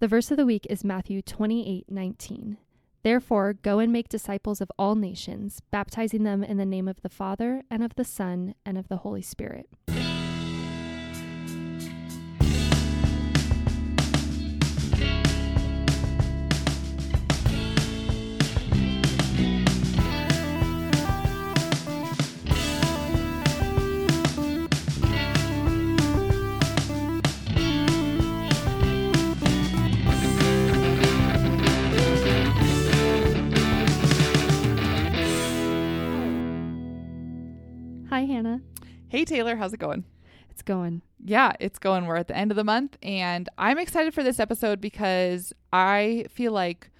The verse of the week is Matthew 28 19. Therefore, go and make disciples of all nations, baptizing them in the name of the Father, and of the Son, and of the Holy Spirit. Hey Taylor, how's it going? It's going. Yeah, it's going. We're at the end of the month, and I'm excited for this episode because I feel like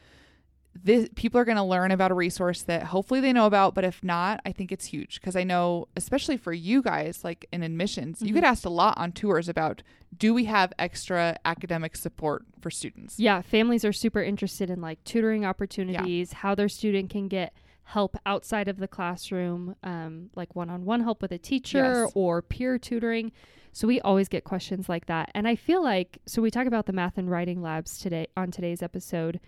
this people are going to learn about a resource that hopefully they know about, but if not, I think it's huge because I know, especially for you guys, like in admissions, you Mhm. get asked a lot on tours about do we have extra academic support for students? Yeah, families are super interested in like tutoring opportunities, how their student can get help outside of the classroom, um, like one on one help with a teacher Yes. or peer tutoring. So we always get questions like that. And I feel like, so we talk about the math and writing labs today on today's episode.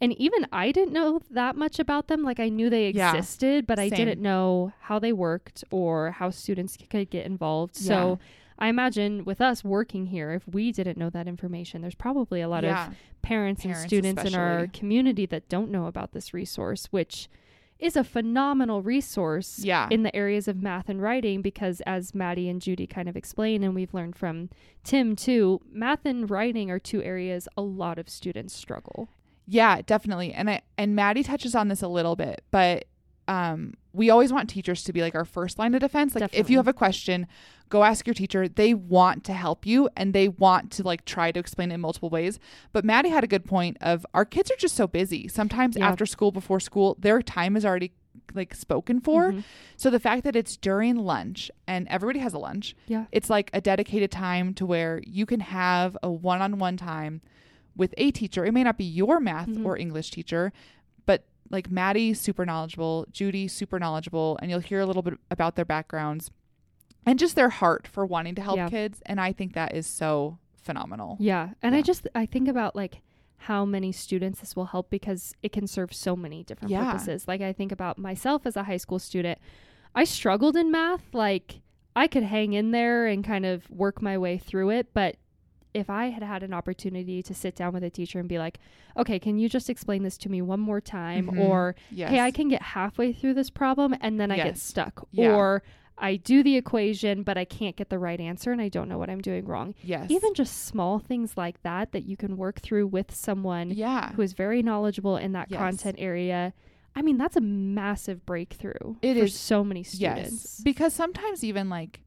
And even I didn't know that much about them. Like I knew they Yeah, existed, but I same. didn't know how they worked or how students could get involved. So I imagine with us working here, if we didn't know that information, there's probably a lot of yeah, parents, and Parents students in our community that don't know about this resource, which is a phenomenal resource yeah, in the areas of math and writing because as Maddie and Judy kind of explain and we've learned from Tim too, math and writing are two areas a lot of students struggle. Yeah, definitely. And I and Maddie touches on this a little bit, but um we always want teachers to be like our first line of defense. Like if you have a question, go ask your teacher. They want to help you and they want to like try to explain it in multiple ways. But Maddie had a good point of our kids are just so busy. Sometimes Yeah. after school, before school, their time is already like spoken for. Mhm. So the fact that it's during lunch and everybody has a lunch, Yeah. it's like a dedicated time to where you can have a one-on-one time with a teacher. It may not be your math Mhm. or English teacher, like Maddie's super knowledgeable, Judy super knowledgeable, and you'll hear a little bit about their backgrounds and just their heart for wanting to help Yeah. kids. And I think that is so phenomenal. Yeah. And I just I think about like how many students this will help because it can serve so many different Yeah. purposes. Like I think about myself as a high school student. I struggled in math. Like I could hang in there and kind of work my way through it, but if I had had an opportunity to sit down with a teacher and be like, "Okay, can you just explain this to me one more time?" Mhm. or Yes. "Hey, I can get halfway through this problem and then I get stuck." Yeah. Or I do the equation, but I can't get the right answer and I don't know what I'm doing wrong yes. even just small things like that that you can work through with someone yeah. who is very knowledgeable in that Yes. content area i mean that's a massive breakthrough It for is- so many Yes. students Because sometimes even like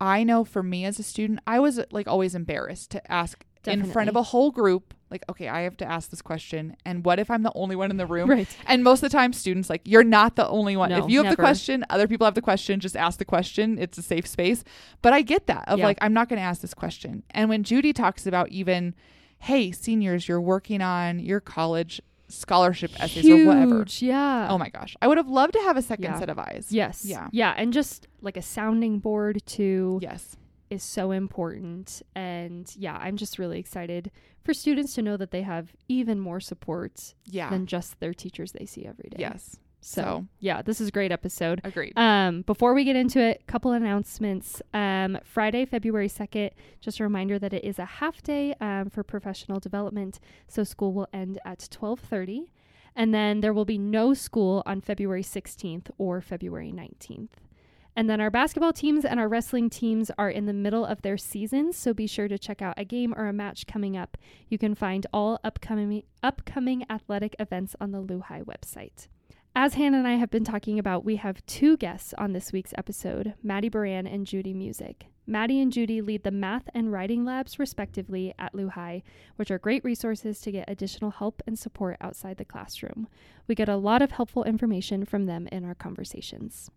I know for me as a student, I was like always embarrassed to ask in front of a whole group, like, okay, I have to ask this question. And what if I'm the only one in the room? right And most of the time, students like, you're not the only one. No, if you have never. the question, other people have the question, just ask the question. It's a safe space. But I get that of Yeah. like, I'm not going to ask this question. And when Judy talks about even, hey, seniors, you're working on your college scholarship essays huge or whatever. yeah Oh my gosh. I would have loved to have a second Yeah. set of eyes. yes Yeah. yeah and just like a sounding board too Yes. is so important and yeah i'm just really excited for students to know that they have even more support Yeah. than just their teachers they see every day yes. So, yeah this is a great episode Agreed. Um, before we get into it, a couple announcements. Um, Friday, February 2nd, just a reminder that it is a half day um, for professional development. So school will end at 1230. And then there will be no school on February 16th or February 19th. And then our basketball teams and our wrestling teams are in the middle of their seasons, so be sure to check out a game or a match coming up. You can find all upcoming upcoming athletic events on the LuHi website. As Hannah and I have been talking about, we have two guests on this week's episode Maddie Beran and Judy Musick. Maddie and Judy lead the math and writing labs, respectively, at LuHi, which are great resources to get additional help and support outside the classroom. We get a lot of helpful information from them in our conversations.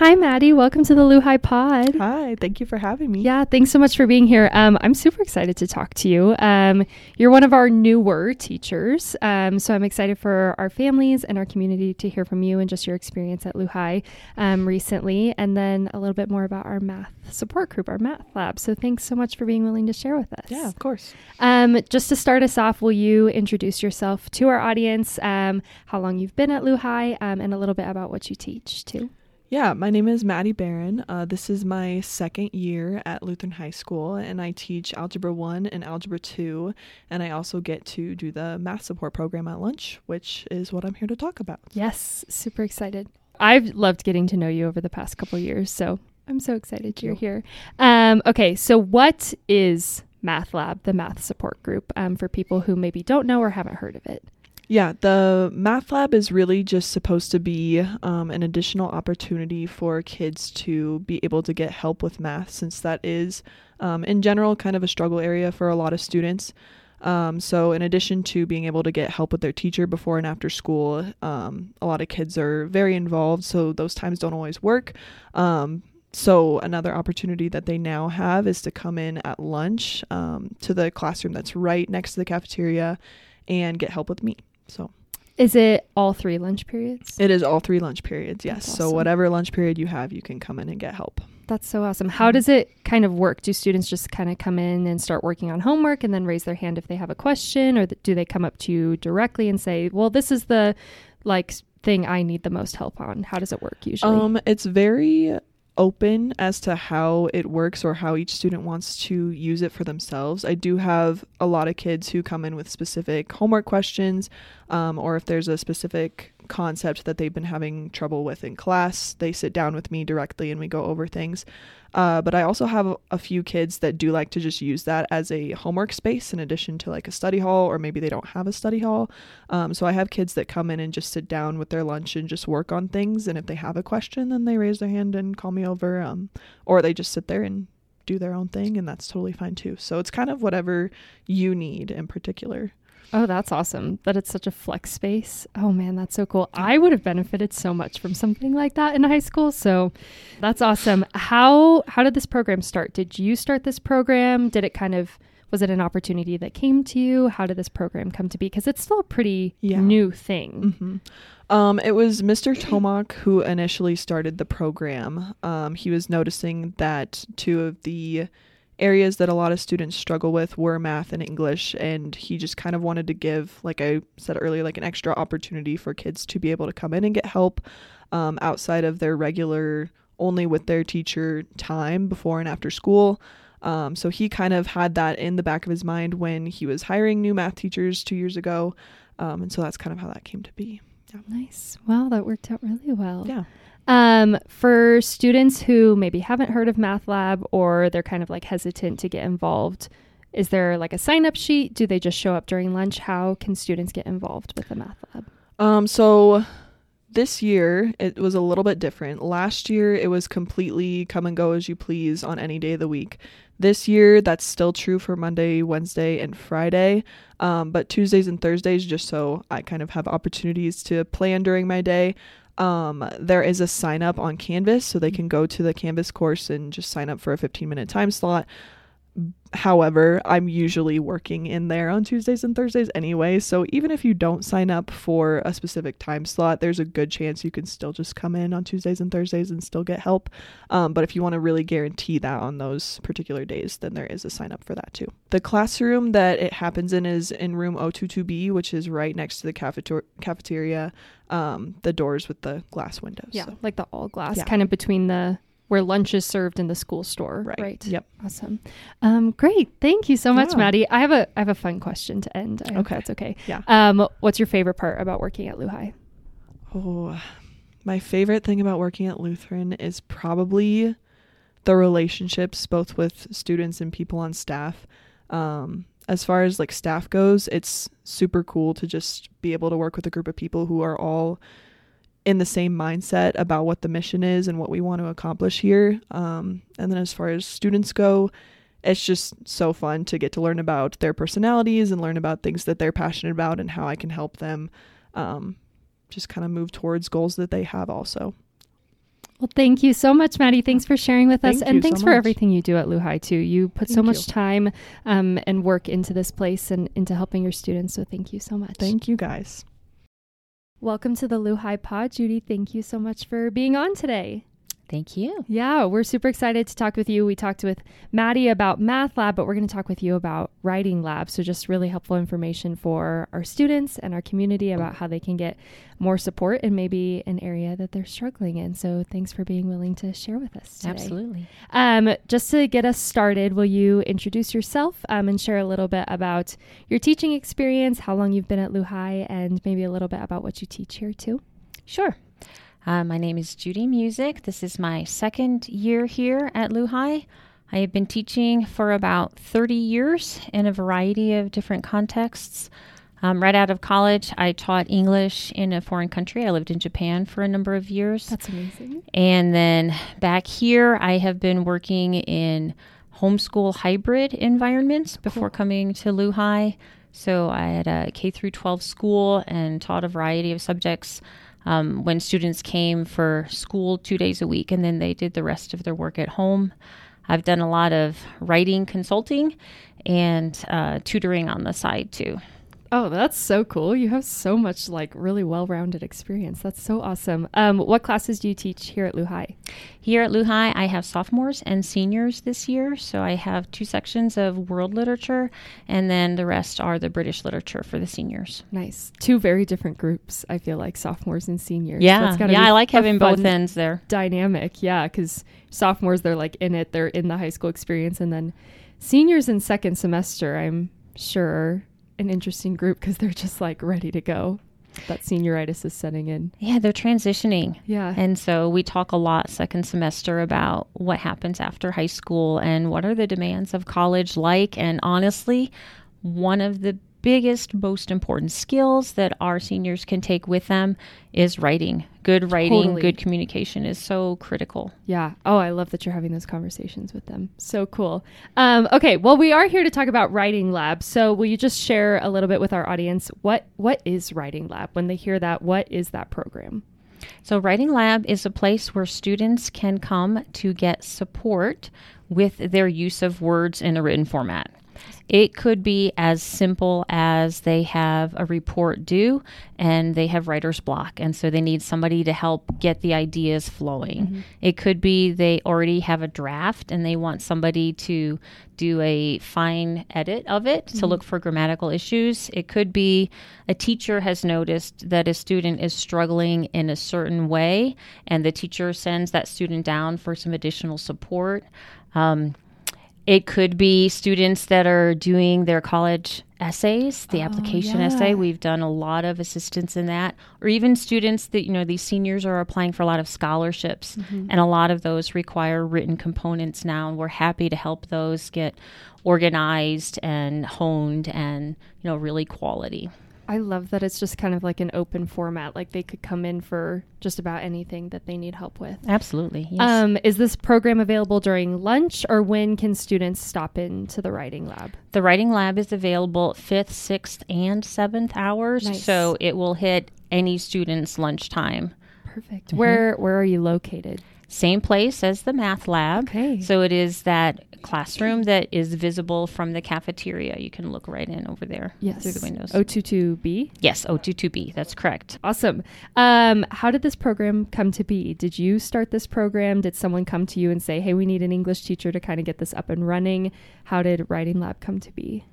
Hi, Maddie. Welcome to the Luhi Pod. Hi, thank you for having me. Yeah, thanks so much for being here. Um, I'm super excited to talk to you. Um, you're one of our newer teachers, um, so I'm excited for our families and our community to hear from you and just your experience at Luhi um, recently, and then a little bit more about our math support group, our math lab. So thanks so much for being willing to share with us. Yeah, of course. Um, just to start us off, will you introduce yourself to our audience, um, how long you've been at Luhi, um, and a little bit about what you teach too? Yeah, my name is Maddie Beran. Uh, this is my second year at Lutheran High School, and I teach Algebra 1 and Algebra 2. And I also get to do the math support program at lunch, which is what I'm here to talk about. Yes, super excited. I've loved getting to know you over the past couple years, so I'm so excited you're here. Um, okay, so what is Math Lab, the math support group, um, for people who maybe don't know or haven't heard of it? Yeah, the Math Lab is really just supposed to be um, an additional opportunity for kids to be able to get help with math, since that is, um, in general, kind of a struggle area for a lot of students. Um, so, in addition to being able to get help with their teacher before and after school, um, a lot of kids are very involved, so those times don't always work. Um, so, another opportunity that they now have is to come in at lunch um, to the classroom that's right next to the cafeteria and get help with me. So is it all three lunch periods? It is all three lunch periods, yes. That's So whatever lunch period you have, you can come in and get help. That's so awesome. How does it kind of work? Do students just kind of come in and start working on homework and then raise their hand if they have a question, or th- do they come up to you directly and say, "Well, this is the like thing I need the most help on"? How does it work usually? Um, it's very open as to how it works or how each student wants to use it for themselves. I do have a lot of kids who come in with specific homework questions, um, or if there's a specific concept that they've been having trouble with in class, they sit down with me directly and we go over things. Uh, but I also have a few kids that do like to just use that as a homework space in addition to like a study hall, or maybe they don't have a study hall. Um, so I have kids that come in and just sit down with their lunch and just work on things. And if they have a question, then they raise their hand and call me over, um, or they just sit there and do their own thing, and that's totally fine too. So it's kind of whatever you need in particular. Oh, that's awesome that it's such a flex space. Oh man, that's so cool. I would have benefited so much from something like that in high school. So that's awesome. How how did this program start? Did you start this program? Did it kind of was it an opportunity that came to you? How did this program come to be? Because it's still a pretty Yeah. new thing. hmm Um, it was Mr. Tomac who initially started the program. Um, he was noticing that two of the areas that a lot of students struggle with were math and English, and he just kind of wanted to give, like I said earlier, like an extra opportunity for kids to be able to come in and get help um, outside of their regular, only with their teacher time before and after school. Um, so he kind of had that in the back of his mind when he was hiring new math teachers two years ago. Um, and so that's kind of how that came to be. Nice. Wow, that worked out really well. Yeah. Um, for students who maybe haven't heard of Math Lab or they're kind of like hesitant to get involved, is there like a sign up sheet? Do they just show up during lunch? How can students get involved with the Math Lab? Um, so this year it was a little bit different. Last year it was completely come and go as you please on any day of the week. This year that's still true for Monday, Wednesday, and Friday. Um, but Tuesdays and Thursdays, just so I kind of have opportunities to plan during my day. Um, there is a sign up on Canvas, so they can go to the Canvas course and just sign up for a 15 minute time slot. However, I'm usually working in there on Tuesdays and Thursdays anyway, so even if you don't sign up for a specific time slot, there's a good chance you can still just come in on Tuesdays and Thursdays and still get help. Um, but if you want to really guarantee that on those particular days, then there is a sign up for that too. The classroom that it happens in is in room 022B, which is right next to the cafetor- cafeteria, um, the doors with the glass windows. Yeah, So- like the all glass, Yeah. kind of between the where lunch is served in the school store. Right. Right. Yep. Awesome. Um, great. Thank you so much, Yeah. Maddie. I have a I have a fun question to end. I Okay. that's okay. Yeah. Um, what's your favorite part about working at LuHi? Oh, my favorite thing about working at Lutheran is probably the relationships both with students and people on staff. Um, as far as like staff goes, it's super cool to just be able to work with a group of people who are all in the same mindset about what the mission is and what we want to accomplish here. Um, and then as far as students go, it's just so fun to get to learn about their personalities and learn about things that they're passionate about and how I can help them um, just kind of move towards goals that they have also. Well, thank you so much, Maddie. Thanks for sharing with us, Thank and you so thanks for everything you do at LuHi too. You put so much you. time um, and work into this place and into helping your students. So thank you so much. Thank you guys. Welcome to the LuHi Pod, Judy. Thank you so much for being on today. Thank you. Yeah, we're super excited to talk with you. We talked with Maddie about Math Lab, but we're going to talk with you about Writing Lab. So, just really helpful information for our students and our community about how they can get more support in maybe an area that they're struggling in. So, thanks for being willing to share with us today. Absolutely. Um, just to get us started, will you introduce yourself um, and share a little bit about your teaching experience, how long you've been at LuHi, and maybe a little bit about what you teach here too? Sure. Uh, my name is Judy Musick. This is my second year here at LuHi. I have been teaching for about 30 years in a variety of different contexts. Um, right out of college, I taught English in a foreign country. I lived in Japan for a number of years. That's amazing. And then back here, I have been working in homeschool hybrid environments before coming to LuHi. So I had a K through 12 school and taught a variety of subjects um, when students came for school two days a week, and then they did the rest of their work at home. I've done a lot of writing consulting and uh, tutoring on the side too. Oh, that's so cool. You have so much like really well-rounded experience. That's so awesome. Um, what classes do you teach here at LuHi? Here at LuHi, I have sophomores and seniors this year. So I have two sections of world literature, and then the rest are the British literature for the seniors. Nice. Two very different groups. I feel like sophomores and seniors. Yeah, That's gotta yeah, I like having both ends there. Dynamic, yeah, because sophomores they're like in it, they're in the high school experience, and then seniors in second semester, I'm sure, an interesting group because they're just like ready to go. That senioritis is setting in. Yeah, they're transitioning. Yeah. And so we talk a lot second semester about what happens after high school and what are the demands of college like. And honestly, one of the biggest, most important skills that our seniors can take with them is writing. Good writing, Totally. good communication is so critical. Yeah. Oh, I love that you're having those conversations with them. So cool. Um, okay. Well, we are here to talk about Writing Lab. So, will you just share a little bit with our audience what what is Writing Lab? When they hear that, what is that program? So, Writing Lab is a place where students can come to get support with their use of words in a written format. It could be as simple as they have a report due and they have writer's block, and so they need somebody to help get the ideas flowing. It could be they already have a draft and they want somebody to do a fine edit of it to look for grammatical issues. It could be a teacher has noticed that a student is struggling in a certain way, and the teacher sends that student down for some additional support. Um, it could be students that are doing their college essays, the oh, application yeah. essay. We've done a lot of assistance in that. Or even students that, you know, these seniors are applying for a lot of scholarships, mm-hmm. and a lot of those require written components now. And we're happy to help those get organized and honed and, you know, really quality. I love that it's just kind of like an open format. Like they could come in for just about anything that they need help with. Absolutely. Yes. Um, is this program available during lunch or when can students stop into the writing lab? The writing lab is available fifth, sixth, and seventh hours, Nice. so it will hit any student's lunchtime. Perfect. Where where are you located? Same place as the math lab. Okay. So it is that classroom that is visible from the cafeteria. You can look right in over there Yes. through the windows. O22B. yes, O22B. That's correct. Awesome. Um, how did this program come to be? Did you start this program? Did someone come to you and say, "Hey, we need an English teacher to kind of get this up and running"? How did Writing Lab come to be?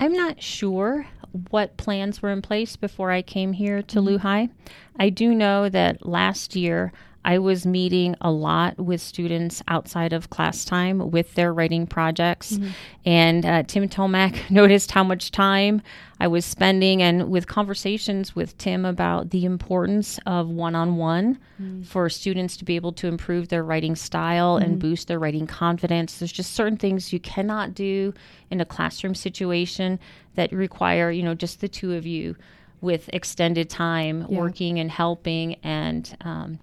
I'm not sure what plans were in place before I came here to LuHi. I do know that last year I was meeting a lot with students outside of class time with their writing projects. And uh, Tim Tomac noticed how much time I was spending, and with conversations with Tim about the importance of one on one for students to be able to improve their writing style and boost their writing confidence. There's just certain things you cannot do in a classroom situation that require, you know, just the two of you with extended time Yeah. working and helping and um,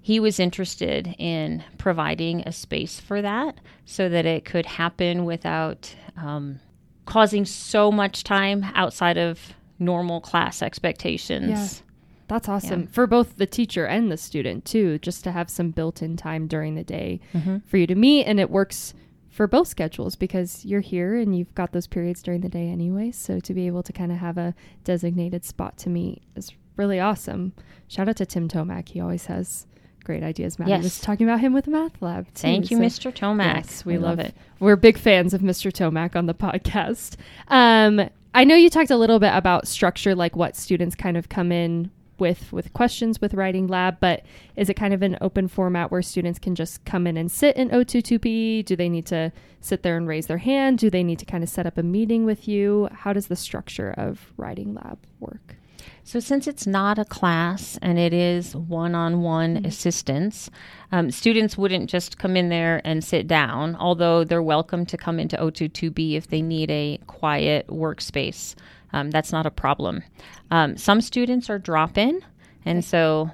he was interested in providing a space for that so that it could happen without um, causing so much time outside of normal class expectations. Yeah. That's awesome for both the teacher and the student too, just to have some built-in time during the day Mm-hmm. for you to meet and it works for both schedules because you're here and you've got those periods during the day anyway. So to be able to kind of have a designated spot to meet is really awesome. Shout out to Tim Tomac. He always has great ideas. Matt Yes. was talking about him with Math Lab. Too, Thank you, so- Mr. Tomac. Yes, we I love, it. We're big fans of Mr. Tomac on the podcast. Um, I know you talked a little bit about structure, like what students kind of come in with with questions with writing lab, but is it kind of an open format where students can just come in and sit in O22B? Do they need to sit there and raise their hand? Do they need to kind of set up a meeting with you? How does the structure of writing lab work? So, since it's not a class and it is one on one assistance, um, students wouldn't just come in there and sit down, although they're welcome to come into O22B if they need a quiet workspace. Um, that's not a problem. Um, some students are drop in, and so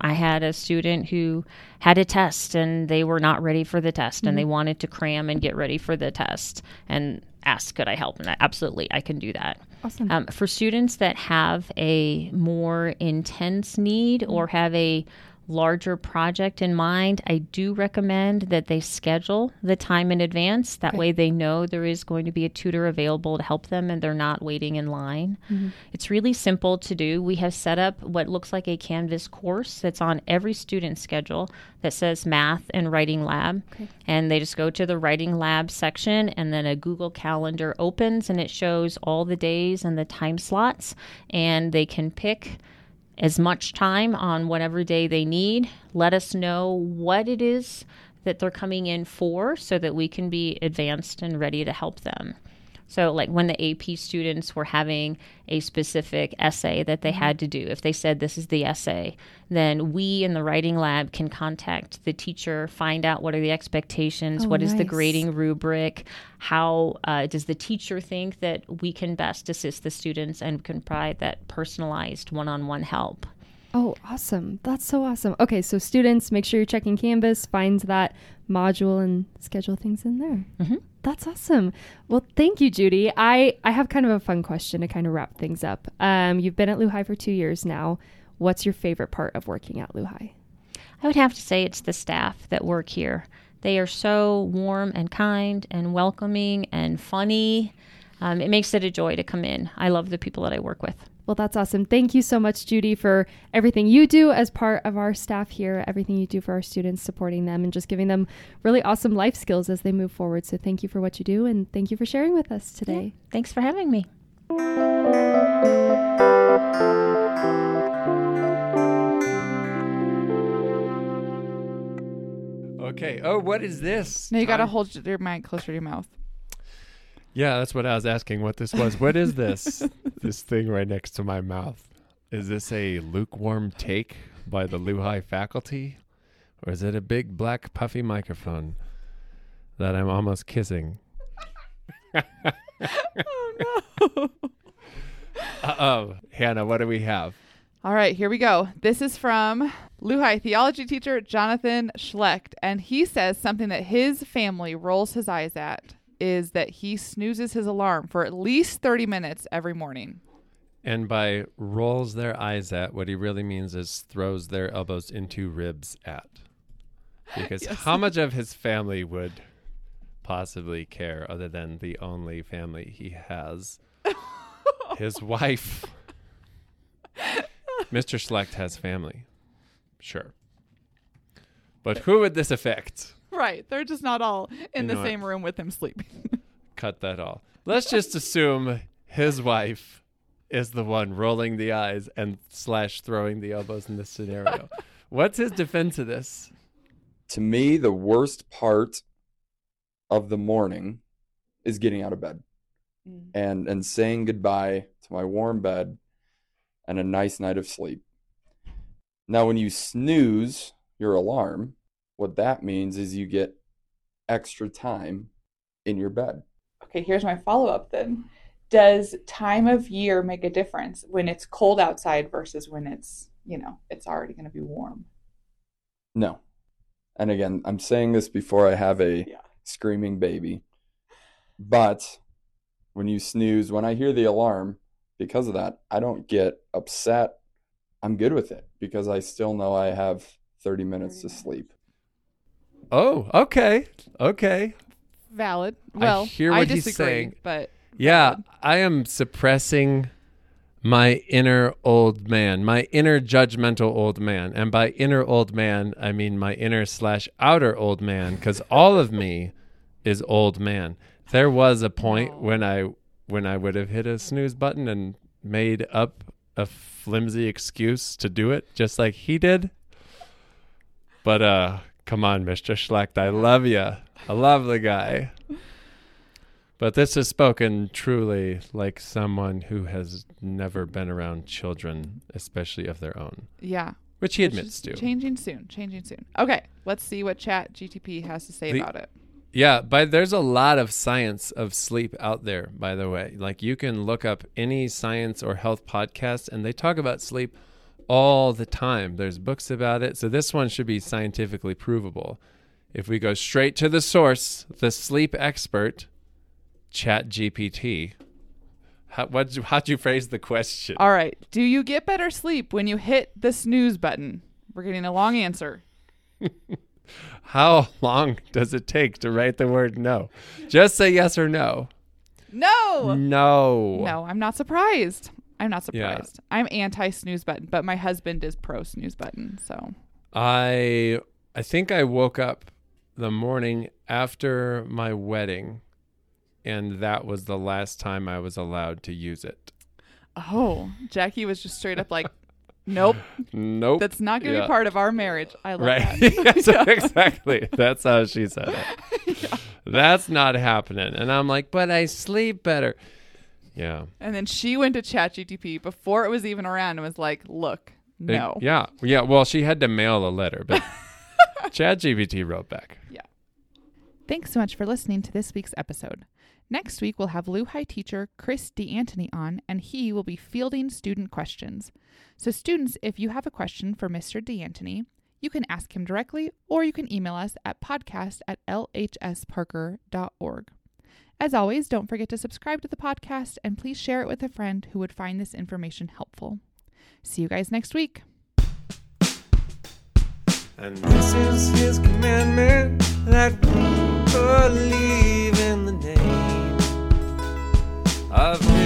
I had a student who had a test and they were not ready for the test and they wanted to cram and get ready for the test and asked, Could I help? And I, absolutely, I can do that. Awesome. Um, for students that have a more intense need or have a larger project in mind, I do recommend that they schedule the time in advance. That way they know there is going to be a tutor available to help them and they're not waiting in line. Mm-hmm. It's really simple to do. We have set up what looks like a Canvas course that's on every student's schedule that says math and writing lab. And they just go to the writing lab section and then a Google Calendar opens and it shows all the days and the time slots and they can pick as much time on whatever day they need. Let us know what it is that they're coming in for so that we can be advanced and ready to help them. So, like when the AP students were having a specific essay that they had to do, if they said this is the essay, then we in the writing lab can contact the teacher, find out what are the expectations, Oh, what is the grading rubric, how uh, does the teacher think that we can best assist the students and can provide that personalized one on one help. Oh, awesome. That's so awesome. Okay, so students, make sure you're checking Canvas, find that module and schedule things in there. Mhm. That's awesome. Well, thank you, Judy. I, I have kind of a fun question to kind of wrap things up. Um, you've been at LuHi for two years now. What's your favorite part of working at LuHi? I would have to say it's the staff that work here. They are so warm and kind and welcoming and funny. Um, it makes it a joy to come in. I love the people that I work with. Well, that's awesome. Thank you so much, Judy, for everything you do as part of our staff here, everything you do for our students, supporting them, and just giving them really awesome life skills as they move forward. So, thank you for what you do, and thank you for sharing with us today. Thanks for having me. Okay. Oh, what is this? Now you gotta hold your mic closer to your mouth. Yeah, that's what I was asking. What this was? What is this? this thing right next to my mouth. Is this a lukewarm take by the LuHi faculty, or is it a big black puffy microphone that I'm almost kissing? oh no. Uh oh, Hannah, what do we have? All right, here we go. This is from LuHi theology teacher Jonathan Schlecht, and he says something that his family rolls his eyes at is that he snoozes his alarm for at least 30 minutes every morning. And by rolls their eyes at, what he really means is throws their elbows into ribs at. Because Yes. how much of his family would possibly care other than the only family he has? his wife. Mr. Schlecht has family. Sure. But who would this affect? Right, they're just not all in You the know what? same room with him sleeping. Cut that all. Let's just assume his wife is the one rolling the eyes and slash throwing the elbows in this scenario. What's his defense of this? to me, the worst part of the morning is getting out of bed mm. and and saying goodbye to my warm bed and a nice night of sleep. Now, when you snooze your alarm, what that means is you get extra time in your bed. Okay, here's my follow up then. Does time of year make a difference when it's cold outside versus when it's, you know, it's already going to be warm? No. And again, I'm saying this before I have a Yeah. screaming baby. But when you snooze, when I hear the alarm, because of that, I don't get upset I'm good with it because I still know I have 30 minutes to sleep. Oh, okay. Okay. Valid. I Well, hear what he's disagree, saying. but Yeah, I am suppressing my inner old man, my inner judgmental old man. And by inner old man, I mean my inner slash outer old man, because all of me is old man. There was a point when I when I would have hit a snooze button and made up a flimsy excuse to do it, just like he did. But uh, come on, Mr. Schlecht, I love you. I love the guy. But this is spoken truly like someone who has never been around children, especially of their own, yeah. which he Which admits to. Changing soon. Changing soon. Okay, let's see what Chat GTP has to say The- about it. Yeah, but there's a lot of science of sleep out there, by the way. Like you can look up any science or health podcast and they talk about sleep all the time. There's books about it. So this one should be scientifically provable. If we go straight to the source, the sleep expert, Chat GPT. How, what'd you, how'd you phrase the question? All right. Do you get better sleep when you hit the snooze button? We're getting a long answer. How long does it take to write the word no? Just say yes or no. No. No. No, I'm not surprised. I'm not Yeah. surprised. I'm anti snooze button, but my husband is pro snooze button. So I I think I woke up the morning after my wedding and that was the last time I was allowed to use it. Oh, Jackie was just straight up like, nope, Nope. that's not going to Yeah. be part of our marriage. I love right. that. So exactly. That's how she said it. That's not happening. And I'm like, but I sleep better. Yeah. And then she went to ChatGTP before it was even around and was like, look, It- no. yeah. Yeah. Well, she had to mail a letter, but ChatGPT wrote back. Yeah. Thanks so much for listening to this week's episode. Next week, we'll have LuHi teacher Chris DeAntony on, and he will be fielding student questions. So, students, if you have a question for Mr. DeAntony, you can ask him directly or you can email us at podcast at lhsparker.org. As always, don't forget to subscribe to the podcast and please share it with a friend who would find this information helpful. See you guys next week. And this is his commandment that we believe in the name of